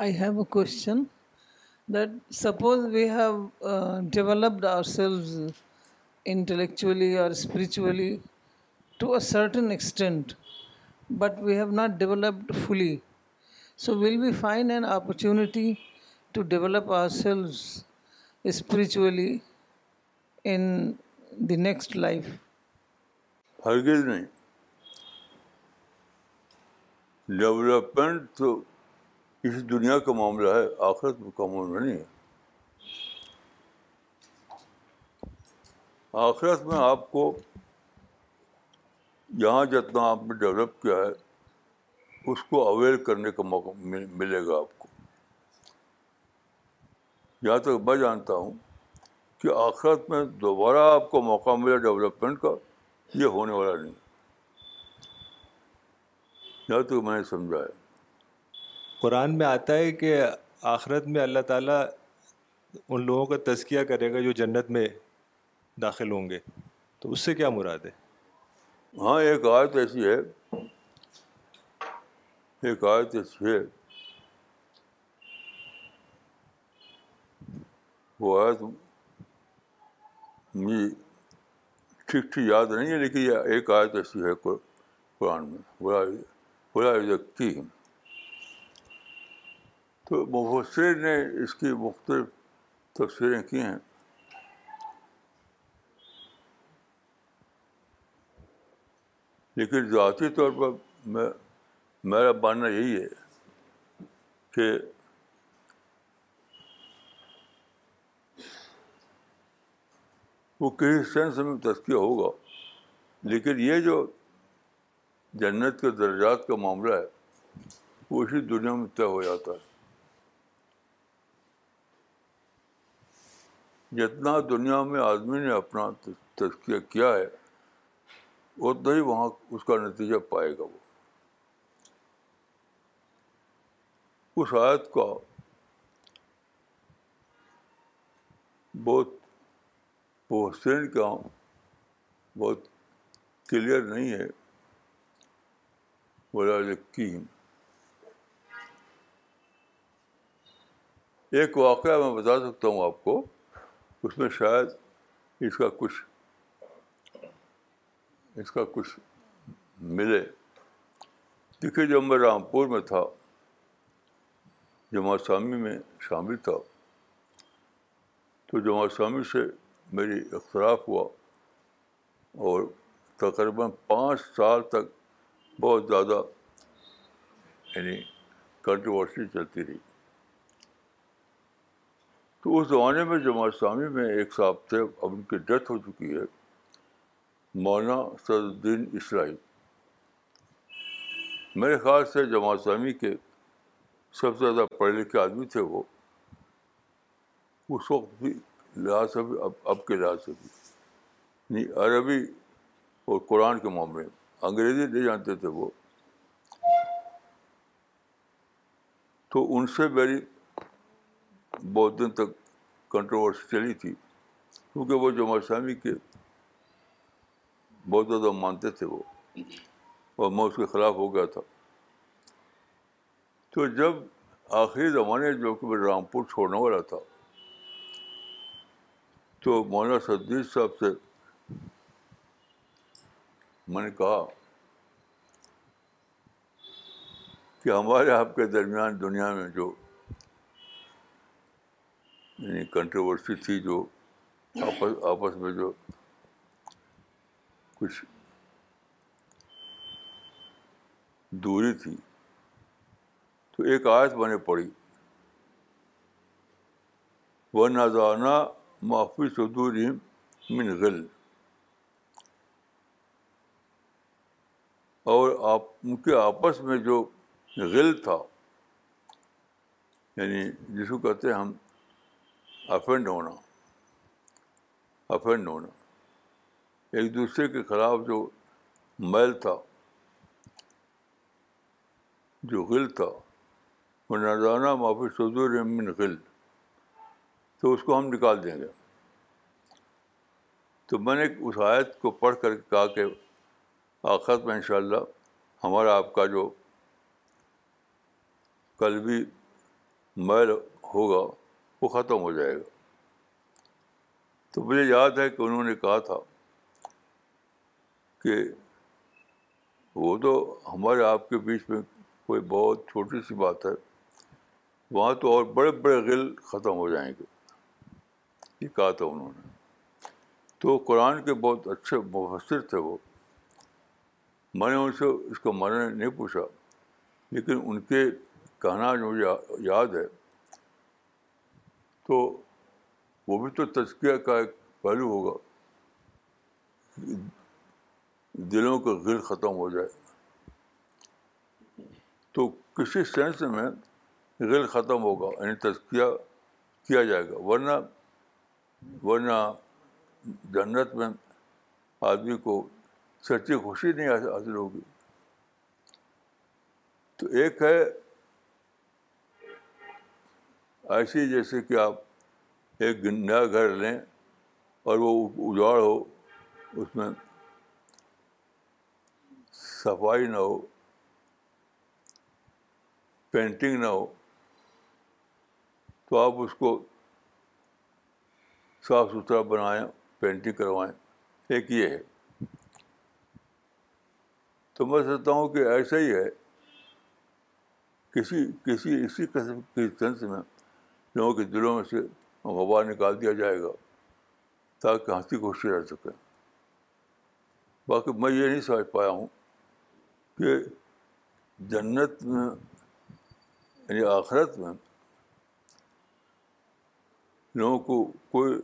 Speaker 4: I have have a question that suppose we developed ourselves intellectually اور spiritually to a certain extent but we have not developed fully so will be fine an opportunity
Speaker 5: to develop ourself spiritually in the next life
Speaker 1: ہرگز نہیں ڈیولپمنٹ تو اس دنیا کا معاملہ ہے آخرت کا معاملہ نہیں ہے آخرت میں آپ کو یہاں جتنا آپ نے ڈیولپ کیا ہے اس کو اویئر کرنے کا موقع ملے گا آپ کو جہاں تک میں جانتا ہوں کہ آخرت میں دوبارہ آپ کو موقع ملا ڈیولپمنٹ کا یہ ہونے والا نہیں جہاں تک میں نے سمجھا ہے
Speaker 6: قرآن میں آتا ہے کہ آخرت میں اللہ تعالیٰ ان لوگوں کا تزکیہ کرے گا جو جنت میں داخل ہوں گے تو اس سے کیا مراد ہے
Speaker 1: ہاں ایک آیت ایسی ہے ایک آیت اس ہے وہ آیت مجھے ٹھیک ٹھیک یاد نہیں ہے لیکن یہ ایک آیت ایسی ہے قرآن میں بلا کی ہے تو مبصر نے اس کی مختلف تفسیریں کی ہیں لیکن ذاتی طور پر میں میرا ماننا یہی ہے کہ وہ کسی سینس میں تذکیہ ہوگا لیکن یہ جو جنت کے درجات کا معاملہ ہے وہ اسی دنیا میں طے ہو جاتا ہے جتنا دنیا میں آدمی نے اپنا تذکیہ کیا ہے اتنا ہی وہاں اس کا نتیجہ پائے گا وہ اس آیت کا بہت پوسٹین کا بہت کلیئر نہیں ہے بولا ایک واقعہ میں بتا سکتا ہوں آپ کو اس میں شاید اس کا کچھ اس کا کچھ ملے دیکھیے میں رامپور میں تھا جمع سامی میں شامل تھا تو جمع سامی سے میری اختراف ہوا اور تقریباً پانچ سال تک بہت زیادہ یعنی کنٹروورسی چلتی رہی تو اس زمانے میں جمع سامی میں ایک صاحب تھے اب ان کی ڈیتھ ہو چکی ہے مولانا سعد الدین اسرائیل میرے خیال سے جمع سامی کے سب سے زیادہ پڑھے لکھے آدمی تھے وہ اس وقت بھی لحاظ سے بھی اب اب کے لحاظ سے بھی نہیں عربی اور قرآن کے معاملے میں انگریزی نہیں جانتے تھے وہ تو ان سے میری بہت دن تک کنٹروورسی چلی تھی کیونکہ وہ جمع شامی کے بہت زیادہ مانتے تھے وہ اور میں اس کے خلاف ہو گیا تھا تو جب آخری زمانے جو کہ رام پور چھوڑنے والا تھا تو مولانا صدیق صاحب سے میں نے کہا کہ ہمارے آپ کے درمیان دنیا میں جو یعنی کنٹروورسی تھی جو آپس آپس میں جو کچھ دوری تھی ایک آیت بنے پڑی وہ نازانہ معافی صدور من غل اور آپ ان کے آپس میں جو غل تھا یعنی جس کو کہتے ہیں ہم افینڈ ہونا افینڈ ہونا ایک دوسرے کے خلاف جو میل تھا جو غل تھا وہ معافی معافی من نکل تو اس کو ہم نکال دیں گے تو میں نے اس آیت کو پڑھ کر کہا کہ آخر میں انشاءاللہ ہمارا آپ کا جو قلبی میل ہوگا وہ ختم ہو جائے گا تو مجھے یاد ہے کہ انہوں نے کہا تھا کہ وہ تو ہمارے آپ کے بیچ میں کوئی بہت چھوٹی سی بات ہے وہاں تو اور بڑے بڑے غل ختم ہو جائیں گے یہ کہا تھا انہوں نے تو قرآن کے بہت اچھے مفسر تھے وہ میں نے ان سے اس کو معنی نہیں پوچھا لیکن ان کے کہنا جو مجھے یاد ہے تو وہ بھی تو تذکیہ کا ایک پہلو ہوگا دلوں کا غل ختم ہو جائے تو کسی سینس میں غل ختم ہوگا یعنی تذکیہ کیا جائے گا ورنہ ورنہ جنت میں آدمی کو سچی خوشی نہیں حاصل ہوگی تو ایک ہے ایسی جیسے کہ آپ ایک نیا گھر لیں اور وہ اجاڑ ہو اس میں صفائی نہ ہو پینٹنگ نہ ہو تو آپ اس کو صاف ستھرا بنائیں پینٹنگ کروائیں ایک یہ ہے تو میں سمجھتا ہوں کہ ایسا ہی ہے کسی کسی اسی قسم کی سنس میں لوگوں کے دلوں میں سے غبار نکال دیا جائے گا تاکہ ہنسی خوشی رہ سکے باقی میں یہ نہیں سمجھ پایا ہوں کہ جنت میں یعنی آخرت میں لوگوں کو کوئی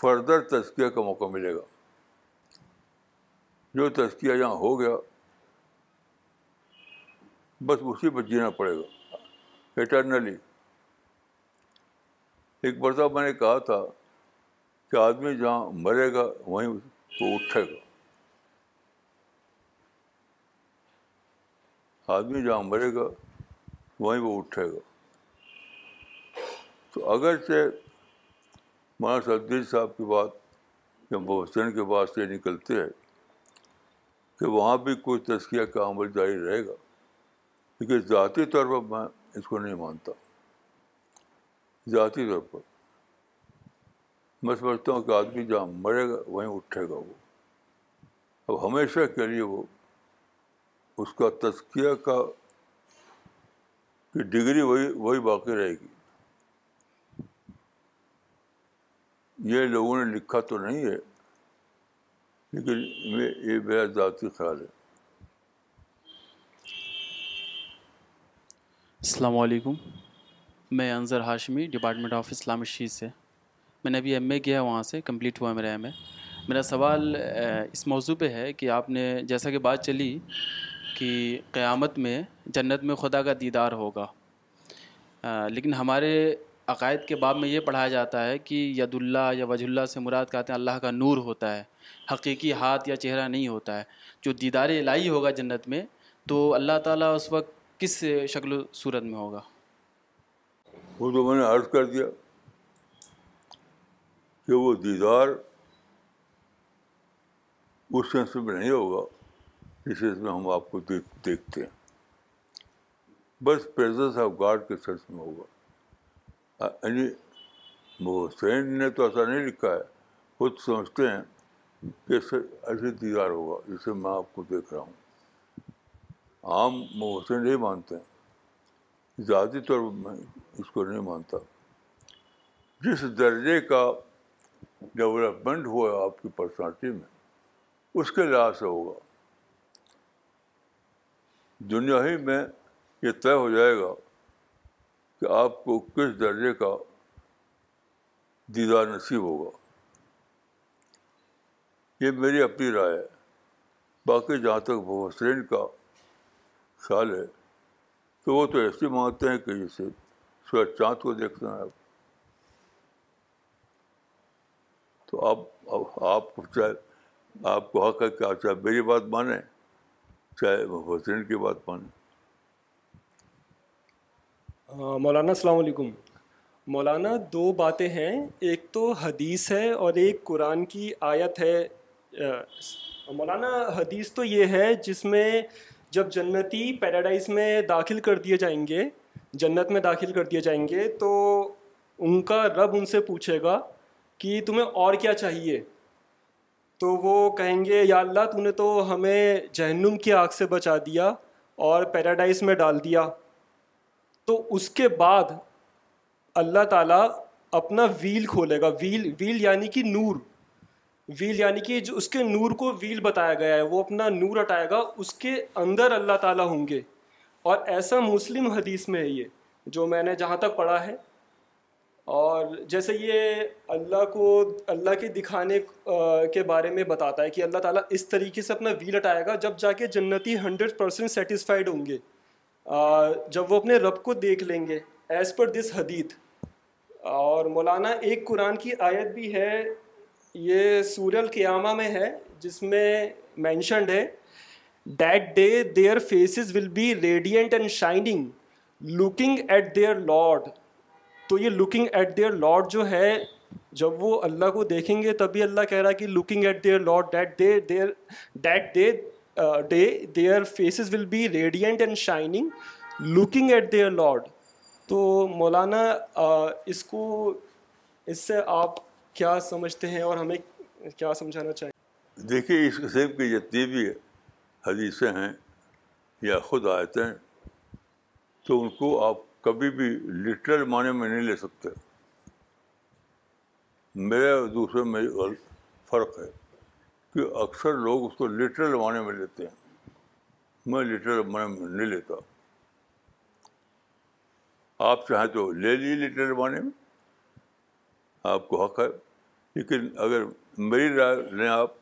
Speaker 1: فردر تزکیہ کا موقع ملے گا جو تذکیہ یہاں ہو گیا بس اسی پر جینا پڑے گا اٹرنلی ایک مرتبہ میں نے کہا تھا کہ آدمی جہاں مرے گا وہیں وہ اٹھے گا آدمی جہاں مرے گا وہیں وہ اٹھے گا تو اگرچہ ماشا صدیز صاحب کی بات یا محسن کے بات سے نکلتے ہیں کہ وہاں بھی کوئی تزکیہ کا عمل جاری رہے گا کیونکہ ذاتی طور پر میں اس کو نہیں مانتا ذاتی طور پر میں سمجھتا ہوں کہ آدمی جہاں مرے گا وہیں اٹھے گا وہ اب ہمیشہ کے لیے وہ اس کا تزکیہ کا کہ ڈگری وہی وہی باقی رہے گی یہ لوگوں نے لکھا تو نہیں ہے لیکن یہ ذاتی خیال ہے
Speaker 7: السلام علیکم میں Anzar Hashmi department of Islam she's سے میں نے ابھی ایم اے کیا وہاں سے کمپلیٹ ہوا میرا ایم اے میرا سوال اس موضوع پہ ہے کہ آپ نے جیسا کہ بات چلی کہ قیامت میں جنت میں خدا کا دیدار ہوگا لیکن ہمارے عقائد کے باب میں یہ پڑھایا جاتا ہے کہ ید اللہ یا وج اللہ سے مراد کہتے ہیں اللہ کا نور ہوتا ہے حقیقی ہاتھ یا چہرہ نہیں ہوتا ہے جو دیدار الہی ہوگا جنت میں تو اللہ تعالیٰ اس وقت کس شکل و صورت میں ہوگا
Speaker 1: وہ تو میں نے عرض کر دیا کہ وہ دیدار اس میں نہیں ہوگا اس میں ہم آپ کو دیکھتے ہیں بس پریزنس آف کے میں ہوگا یعنی محسین نے تو ایسا نہیں لکھا ہے خود سمجھتے ہیں کہ ایسے دیدار ہوگا جسے میں آپ کو دیکھ رہا ہوں عام محسن نہیں مانتے ہیں ذاتی طور پر میں اس کو نہیں مانتا جس درجے کا ڈیولپمنٹ ہوا آپ کی پرسنالٹی میں اس کے لحاظ سے ہوگا دنیا ہی میں یہ طے ہو جائے گا کہ آپ کو کس درجے کا دیدار نصیب ہوگا یہ میری اپنی رائے ہے باقی جہاں تک بحسرین کا خیال ہے تو وہ تو ایسے مانتے ہیں کہ جسے سورج چاند کو دیکھنا ہے تو آپ آپ چاہے آپ کو حق ہے کہ آپ چاہے میری بات مانیں چاہے محسرین کی بات مانیں
Speaker 8: مولانا السلام علیکم مولانا دو باتیں ہیں ایک تو حدیث ہے اور ایک قرآن کی آیت ہے مولانا حدیث تو یہ ہے جس میں جب جنتی پیراڈائز میں داخل کر دیے جائیں گے جنت میں داخل کر دیے جائیں گے تو ان کا رب ان سے پوچھے گا کہ تمہیں اور کیا چاہیے تو وہ کہیں گے یا اللہ تو نے تو ہمیں جہنم کی آگ سے بچا دیا اور پیراڈائز میں ڈال دیا تو اس کے بعد اللہ تعالیٰ اپنا ویل کھولے گا ویل ویل یعنی کہ نور ویل یعنی کہ جو اس کے نور کو ویل بتایا گیا ہے وہ اپنا نور ہٹائے گا اس کے اندر اللہ تعالیٰ ہوں گے اور ایسا مسلم حدیث میں ہے یہ جو میں نے جہاں تک پڑھا ہے اور جیسے یہ اللہ کو اللہ کے دکھانے کے بارے میں بتاتا ہے کہ اللہ تعالیٰ اس طریقے سے اپنا ویل ہٹائے گا جب جا کے جنتی ہنڈریڈ پرسینٹ سیٹسفائڈ ہوں گے جب وہ اپنے رب کو دیکھ لیں گے ایز پر دس حدیث اور مولانا ایک قرآن کی آیت بھی ہے یہ سور القیامہ میں ہے جس میں مینشنڈ ہے that day their faces will be radiant and shining looking at their lord تو یہ لکنگ ایٹ دیئر لاڈ جو ہے جب وہ اللہ کو دیکھیں گے تبھی اللہ کہہ رہا ہے کہ looking at their lord that the their that the day their faces will be radiant and shining looking at their lord تو مولانا uh, اس کو اس سے آپ کیا سمجھتے ہیں اور ہمیں کیا سمجھانا چاہیے
Speaker 1: دیکھیے اس قسم کی جتنی بھی حدیثیں ہیں یا خود آئے ہیں تو ان کو آپ کبھی بھی لٹرل معنی میں نہیں لے سکتے میرے اور دوسرے میں فرق ہے کہ اکثر لوگ اس کو لٹرل معنی میں لیتے ہیں میں لٹرل معنی میں نہیں لیتا آپ چاہیں تو لے لیے لٹرل معنی میں آپ کو حق ہے لیکن اگر میری رائے لیں آپ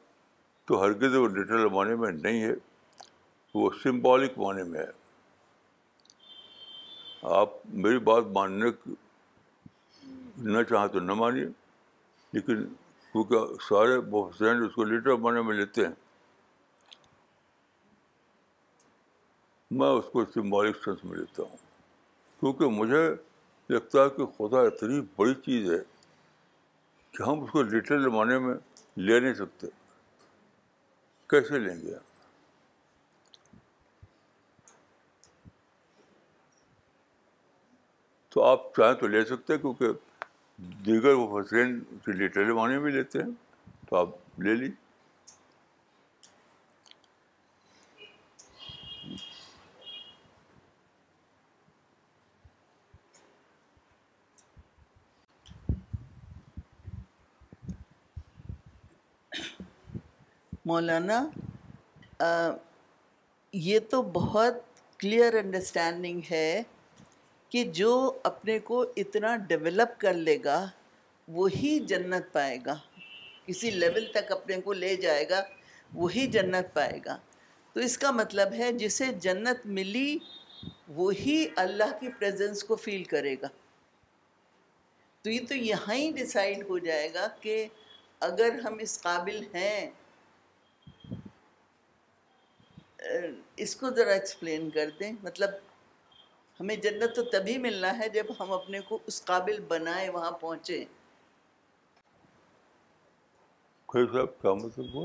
Speaker 1: تو ہرگز وہ لٹرل معنی میں نہیں ہے وہ سمبولک معنی میں ہے آپ میری بات ماننے نہ چاہیں تو نہ مانیے لیکن کیونکہ سارے محسن اس کو لیٹر بنے میں لیتے ہیں میں اس کو سمبولک سینس سنس میں لیتا ہوں کیونکہ مجھے لگتا ہے کہ خدا اتنی بڑی چیز ہے کہ ہم اس کو لیٹر زمانے میں لے نہیں سکتے کیسے لیں گے تو آپ چاہیں تو لے سکتے کیونکہ دیگر وہ کے ٹیلیوانی بھی لیتے ہیں تو آپ لے لیجیے
Speaker 9: مولانا یہ تو بہت کلیئر انڈرسٹینڈنگ ہے کہ جو اپنے کو اتنا ڈیولپ کر لے گا وہی جنت پائے گا کسی لیول تک اپنے کو لے جائے گا وہی جنت پائے گا تو اس کا مطلب ہے جسے جنت ملی وہی اللہ کی پریزنس کو فیل کرے گا تو یہ تو یہاں ہی ڈیسائیڈ ہو جائے گا کہ اگر ہم اس قابل ہیں اس کو ذرا ایکسپلین کر دیں مطلب ہمیں جنت تو تب ہی ملنا ہے جب ہم اپنے کو اس قابل بنائے وہاں پہنچے
Speaker 1: صاحب کیا مطلب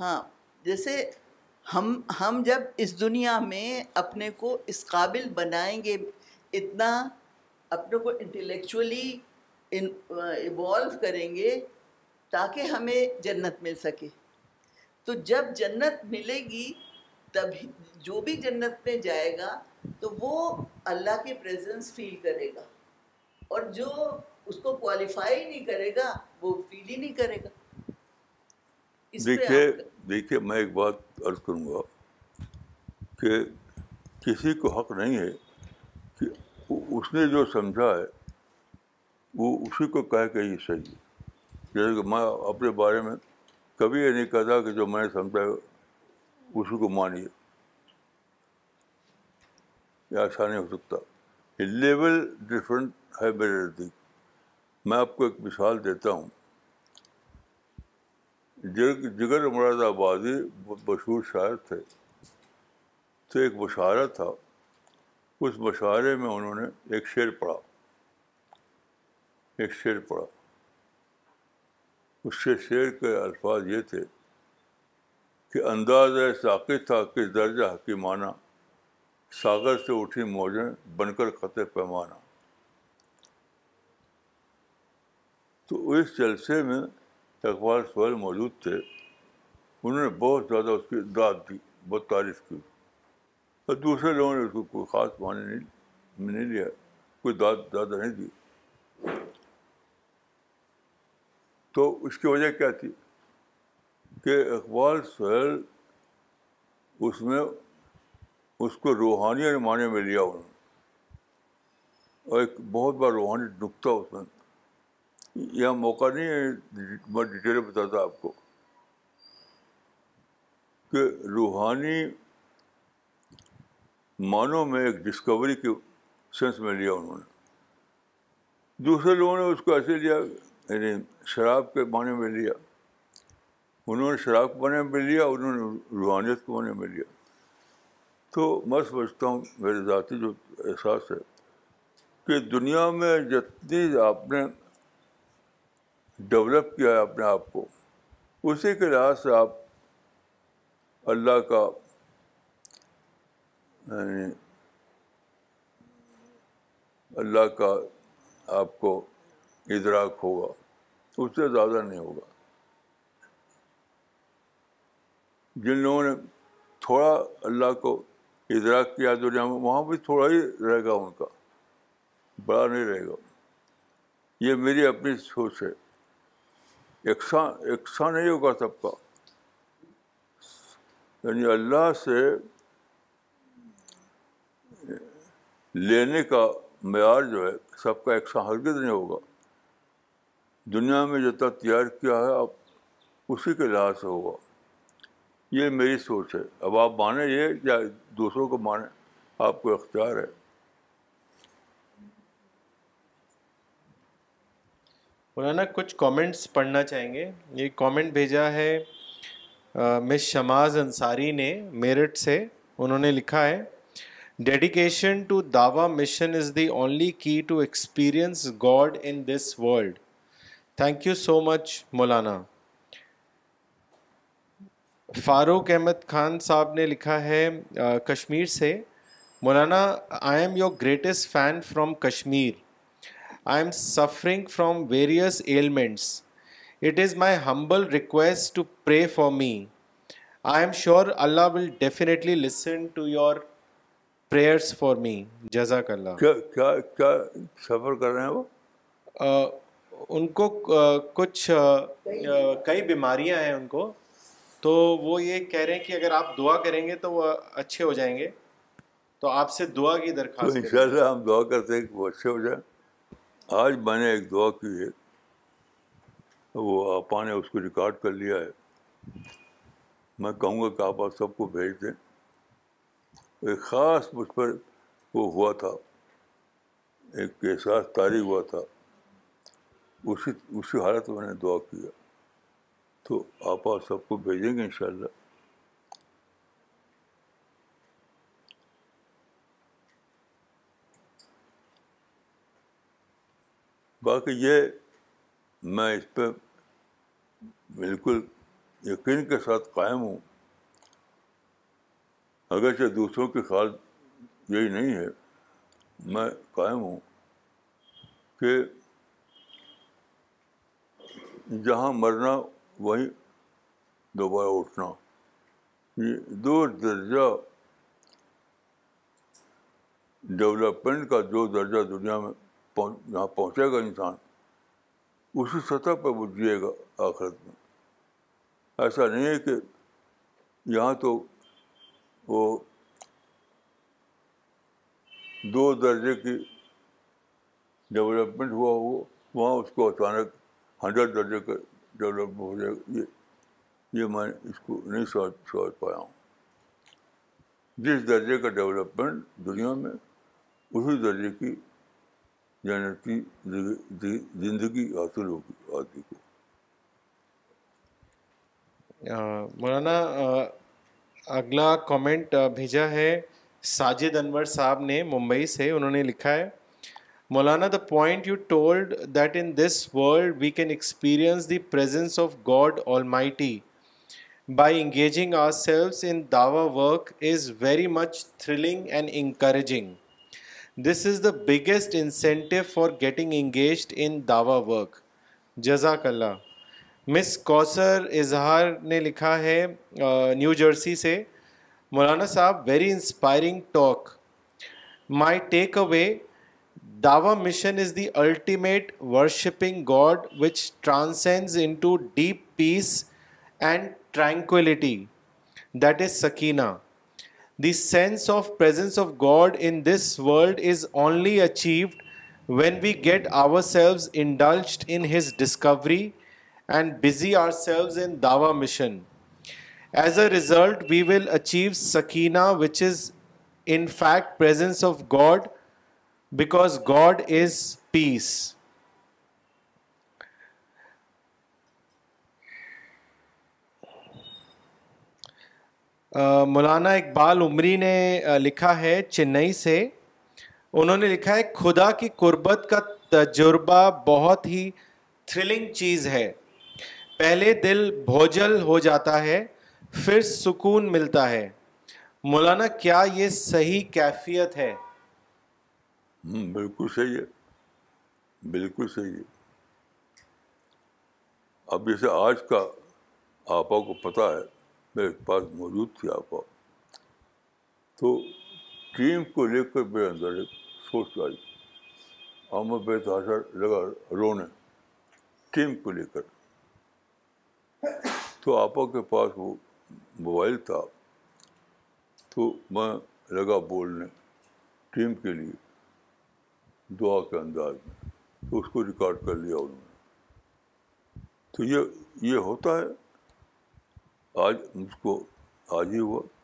Speaker 9: ہاں جیسے ہم ہم جب اس دنیا میں اپنے کو اس قابل بنائیں گے اتنا اپنے کو انٹلیکچولی ایوالو کریں گے تاکہ ہمیں جنت مل سکے تو جب جنت ملے گی تب جو بھی جنت میں جائے گا تو وہ اللہ کے پریزنس فیل کرے گا اور جو اس کو کوالیفائی نہیں کرے گا وہ فیل ہی نہیں کرے گا
Speaker 1: اس سے دیکھیے میں ایک بات عرض کروں گا کہ کسی کو حق نہیں ہے کہ اس نے جو سمجھا ہے وہ اسی کو کہہ کے یہ صحیح ہے جیسے کہ میں اپنے بارے میں کبھی یہ نہیں کہتا کہ جو میں نے سمجھا ہے اسی کو مانیے یا ایسا نہیں ہو سکتا لیول ڈفرینٹ ہے میں آپ کو ایک مثال دیتا ہوں جگر مراد آبادی مشہور شاعر تھے تو ایک مشاعرہ تھا اس مشاعرے میں انہوں نے ایک شعر پڑھا ایک شعر پڑھا اس سے شعر کے الفاظ یہ تھے کہ انداز ساقی تھا کہ درجہ حکیمانہ ساگر سے اٹھی موجیں بن کر خط پیمانہ تو اس جلسے میں اقبال سہیل موجود تھے انہوں نے بہت زیادہ اس کی داد دی بہت تعریف کی اور دوسرے لوگوں نے اس کو کوئی خاص معنی نہیں نہیں لیا کوئی داد زیادہ نہیں دی تو اس کی وجہ کیا تھی کہ اقبال سہیل اس میں اس کو روحانی معنی میں لیا انہوں نے اور ایک بہت بڑا روحانی نقطہ اس میں یہ موقع نہیں ہے میں ڈیٹیل بتاتا آپ کو کہ روحانی معنوں میں ایک ڈسکوری کے سینس میں لیا انہوں نے دوسرے لوگوں نے اس کو ایسے لیا یعنی شراب کے معنی میں لیا انہوں نے شراب کے معنی میں لیا انہوں نے روحانیت کے معنی میں لیا تو میں سمجھتا ہوں میرے ذاتی جو احساس ہے کہ دنیا میں جتنی آپ نے ڈیولپ کیا ہے اپنے آپ کو اسی کے لحاظ سے آپ اللہ کا یعنی اللہ کا آپ کو ادراک ہوگا اس سے زیادہ نہیں ہوگا جن لوگوں نے تھوڑا اللہ کو ادراک کیا دنیا میں وہاں بھی تھوڑا ہی رہے گا ان کا بڑا نہیں رہے گا یہ میری اپنی سوچ ہے یکساں یکساں نہیں ہوگا سب کا یعنی اللہ سے لینے کا معیار جو ہے سب کا یکساں حرکت نہیں ہوگا دنیا میں جتنا تیار کیا ہے آپ اسی کے لحاظ سے ہوگا یہ میری سوچ ہے اب آپ مانیں یہ یا دوسروں کو مانیں آپ کو اختیار ہے
Speaker 10: مولانا کچھ کامنٹس پڑھنا چاہیں گے یہ کامنٹ بھیجا ہے مس شماز انصاری نے میرٹھ سے انہوں نے لکھا ہے dedication to Dawa mission is the only key to experience God in this world thank you so much Maulana Farooq Ahmed Khan صاحب نے لکھا ہے کشمیر سے Maulana I am your greatest fan from Kashmir I am suffering from various ailments it is my humble request to pray for me I am sure Allah will definitely listen to your prayers for me جزاک اللہ
Speaker 1: کیا کیا سفر کر رہے ہیں وہ
Speaker 10: ان کو کچھ کئی بیماریاں ہیں ان کو تو وہ یہ کہہ رہے ہیں کہ اگر آپ دعا کریں گے تو وہ اچھے ہو جائیں گے تو آپ سے دعا کی درخواست
Speaker 1: ہم دعا کرتے ہیں کہ وہ اچھے ہو جائیں آج میں نے ایک دعا کی ہے وہ آپا نے اس کو ریکارڈ کر لیا ہے میں کہوں گا کہ آپ آپ سب کو بھیج دیں ایک خاص مجھ پر وہ ہوا تھا ایک احساس تاریخ ہوا تھا اسی اسی حالت میں نے دعا کیا تو آپ آپ سب کو بھیجیں گے ان شاء اللہ باقی یہ میں اس پہ بالکل یقین کے ساتھ قائم ہوں اگرچہ دوسروں کی خیال یہی نہیں ہے میں قائم ہوں کہ جہاں مرنا وہیں دوبارہ اٹھنا یہ دو درجہ ڈیولپمنٹ کا جو درجہ دنیا میں جہاں پہنچے گا انسان اسی سطح پر وہ جیے گا آخرت میں ایسا نہیں ہے کہ یہاں تو وہ دو درجے کی ڈیولپمنٹ ہوا ہو وہاں اس کو اچانک ہنڈریڈ درجے کا ڈیولپمنٹ ہو جائے گا یہ میں اس کو نہیں سوچ سوچ پایا ہوں جس درجے کا ڈیولپمنٹ دنیا میں اسی درجے کی جنتی زندگی حاصل ہوگی آدمی کو
Speaker 10: مولانا اگلا کامنٹ بھیجا ہے ساجد انور صاحب نے ممبئی سے انہوں نے لکھا ہے Maulana the point you told that in this world we can experience the presence of God almighty by engaging ourselves in Dawa work is very much thrilling and encouraging this is the biggest incentive for getting engaged in Dawa work جزاک اللہ مس کوثر اظہار نے لکھا ہے نیو جرسی سے Maulana Sahib very inspiring talk my takeaway Dawa mission is the ultimate worshipping God which transcends to deep peace and tranquility that is Sakina The sense of presence of God in this world is only achieved when we get ourselves indulged in His discovery and busy ourselves in Dawah mission. As a result, we will achieve Sakina, which is in fact presence of God, because God is peace. مولانا اقبال عمری نے لکھا ہے چنئی سے انہوں نے لکھا ہے خدا کی قربت کا تجربہ بہت ہی تھرلنگ چیز ہے پہلے دل بھوجل ہو جاتا ہے پھر سکون ملتا ہے مولانا کیا یہ صحیح کیفیت ہے
Speaker 1: بالکل صحیح ہے بالکل صحیح ہے اب جیسے آج کا آپا کو پتہ ہے میرے پاس موجود تھی آپ تو ٹیم کو لے کر میرے اندر ایک سوچ آئی اور میں بے تحاشا لگا رونے ٹیم کو لے کر تو آپا کے پاس وہ موبائل تھا تو میں لگا بولنے ٹیم کے لیے دعا کے انداز میں تو اس کو ریکارڈ کر لیا انہوں نے تو یہ یہ ہوتا ہے آج مجھ کو آج ہی ہوا